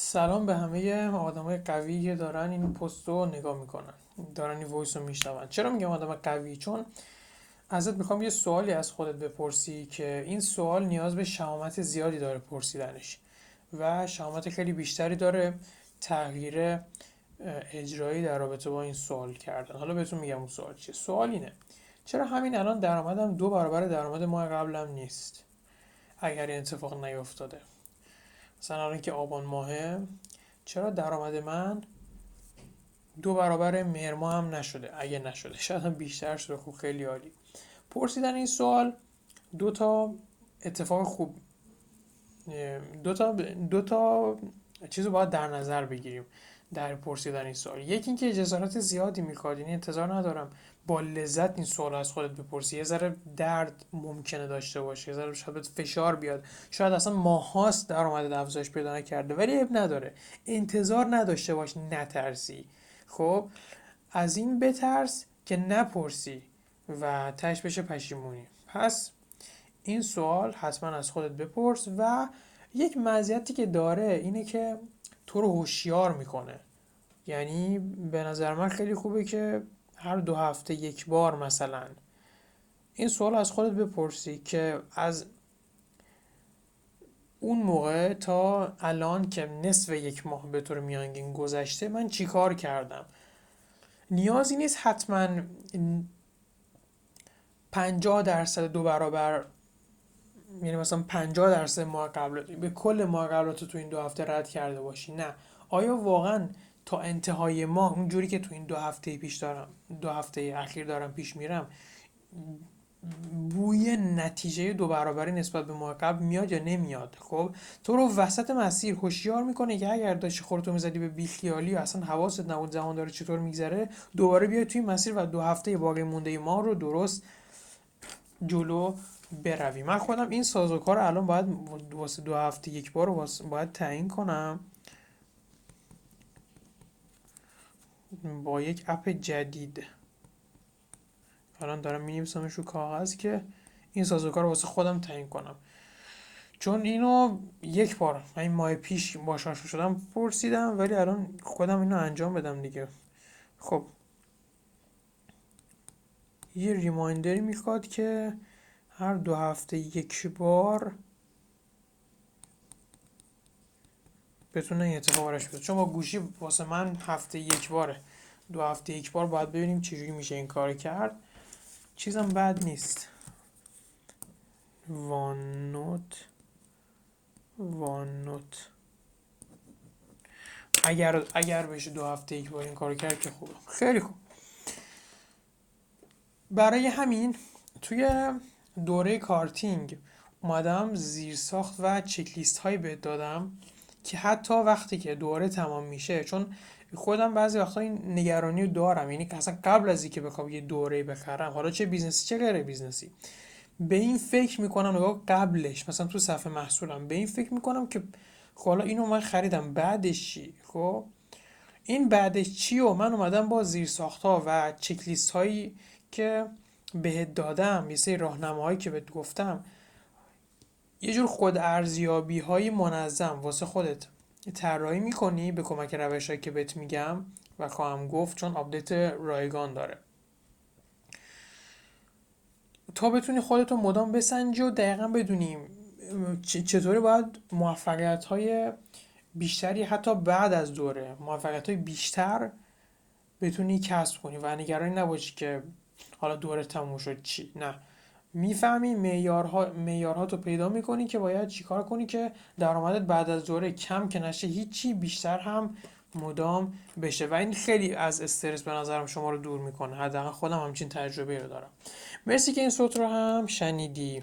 سلام به همه آدمای قوی که دارن این پست رو نگاه می‌کنن. دارن این وایس رو میشنون. چرا میگم آدم قوی؟ چون ازت می‌خوام یه سوالی از خودت بپرسی که این سوال نیاز به شهامت زیادی داره پرسیدنش و شهامت خیلی بیشتری داره تغییر اجرایی در رابطه با این سوال کردن. حالا بهتون میگم اون سوال چیه. سوال اینه چرا همین الان درآمدم دو برابر درآمد ماه قبلم نیست؟ اگر این اتفاق نیفتاده مثلا الان که آبان ماهه چرا درآمد من دو برابر مهر ماه هم نشده؟ اگه نشده شاید هم بیشتر شده. خوب خیلی عالی. پرسیدن این سوال دو تا اتفاق خوب دو تا دو تا چیز رو باید در نظر بگیریم. در پرسیدن این سوال. یکی اینکه جسارت زیادی می‌خواد یعنی انتظار ندارم با لذت این سوال از خودت بپرسی. یه ذره درد ممکنه داشته باشه یه ذره شاید فشار بیاد. شاید اصلا ماهاست درآمد افزایش پیدا نکرده ولی اب نداره. انتظار نداشته باش نترسی. خب از این بترس که نپرسی و تش بشه پشیمونی. پس این سوال حتما از خودت بپرس و یک مزیتی که داره اینه که تو رو هوشیار می‌کنه. یعنی به نظر من خیلی خوبه که هر دو هفته یک بار مثلا. این سوال از خودت بپرسی که از اون موقع تا الان که نصف یک ماه به طور میانگین گذشته من چیکار کردم؟ نیازی نیست حتما 50 درصد دو برابر یعنی مثلا 50 درصد ماه قبل به کل ماه قبلات تو این دو هفته رد کرده باشی. نه. آیا واقعا تا انتهای ماه اون جوری که تو این دو هفته پیش دارم دو هفته اخیر دارم پیش میرم بوی نتیجه دو برابری نسبت به ماه قبل میاد یا نمیاد؟ خب تو رو وسط مسیر هوشیار می‌کنه که اگر داشتی خودتو می‌زدی به بیخیالی و اصلا حواست نبود زمان داره چطور میگذره دوباره بیای توی مسیر و دو هفته باقی مونده ما رو درست جلو بروی. من خودم این سازوکار الان باید واسه دو هفته یک بار باید تعیین کنم. با یک اپ جدید. الان دارم می نویسمش رو کاغذ که این سازوکار رو واسه خودم تعیین کنم. چون اینو یک بار این ماه پیش باش شدم پرسیدم ولی الان خودم اینو انجام بدم دیگه. خب. یه ریمایندری می‌خواد که هر دو هفته یک بار بتونه این اتفاق براش چون با گوشی واسه من هفته یک باره. دو هفته یک بار باید ببینیم چجوری میشه این کار کرد. چیزم بد نیست. وان نوت وان نوت اگر اگر بشه دو هفته یک بار این کار کرد که خوبه. خیلی خوب. برای همین توی دوره کارتینگ اومدم زیرساخت و چکلیست هایی بهت دادم. که حتی وقتی که دوره تمام میشه چون خودم بعضی وقتا این نگرانی رو دارم. یعنی اصلا قبل از اینکه بخوام یه دوره بخرم حالا چه business ی؟ چه غیر business ی؟ به این فکر می‌کنم نگاه قبلش مثلا تو صفحه محصولم به این فکر می‌کنم که خب حالا اینو من خریدم بعدش چی؟ خب این بعدش چی؟ و من اومدم با زیرساخت ها و چکلیست هایی که بهت دادم یه سری راهنماهایی که بهت گفتم یه جور خود ارزیابی های منظم واسه خودت طراحی می‌کنی به کمک روش که بهت میگم و خواهم گفت چون آپدیت رایگان داره. تا بتونی خودتو مدام بسنجی و دقیقا بدونیم چطوری باید موفقیت های بیشتری حتی بعد از دوره موفقیت های بیشتر بتونی کسب کنی. و نگرانی نباشی که حالا دوره تموم شد چی؟ نه. می‌فهمی معیارها تو پیدا می‌کنی که باید چیکار کنی که درآمدت بعد از دوره کم که نشه هیچی بیشتر هم مدام بشه. و این خیلی از استرس به نظرم شما رو دور می‌کنه. حداقل خودم همچین تجربه رو دارم. مرسی که این صوت رو هم شنیدی.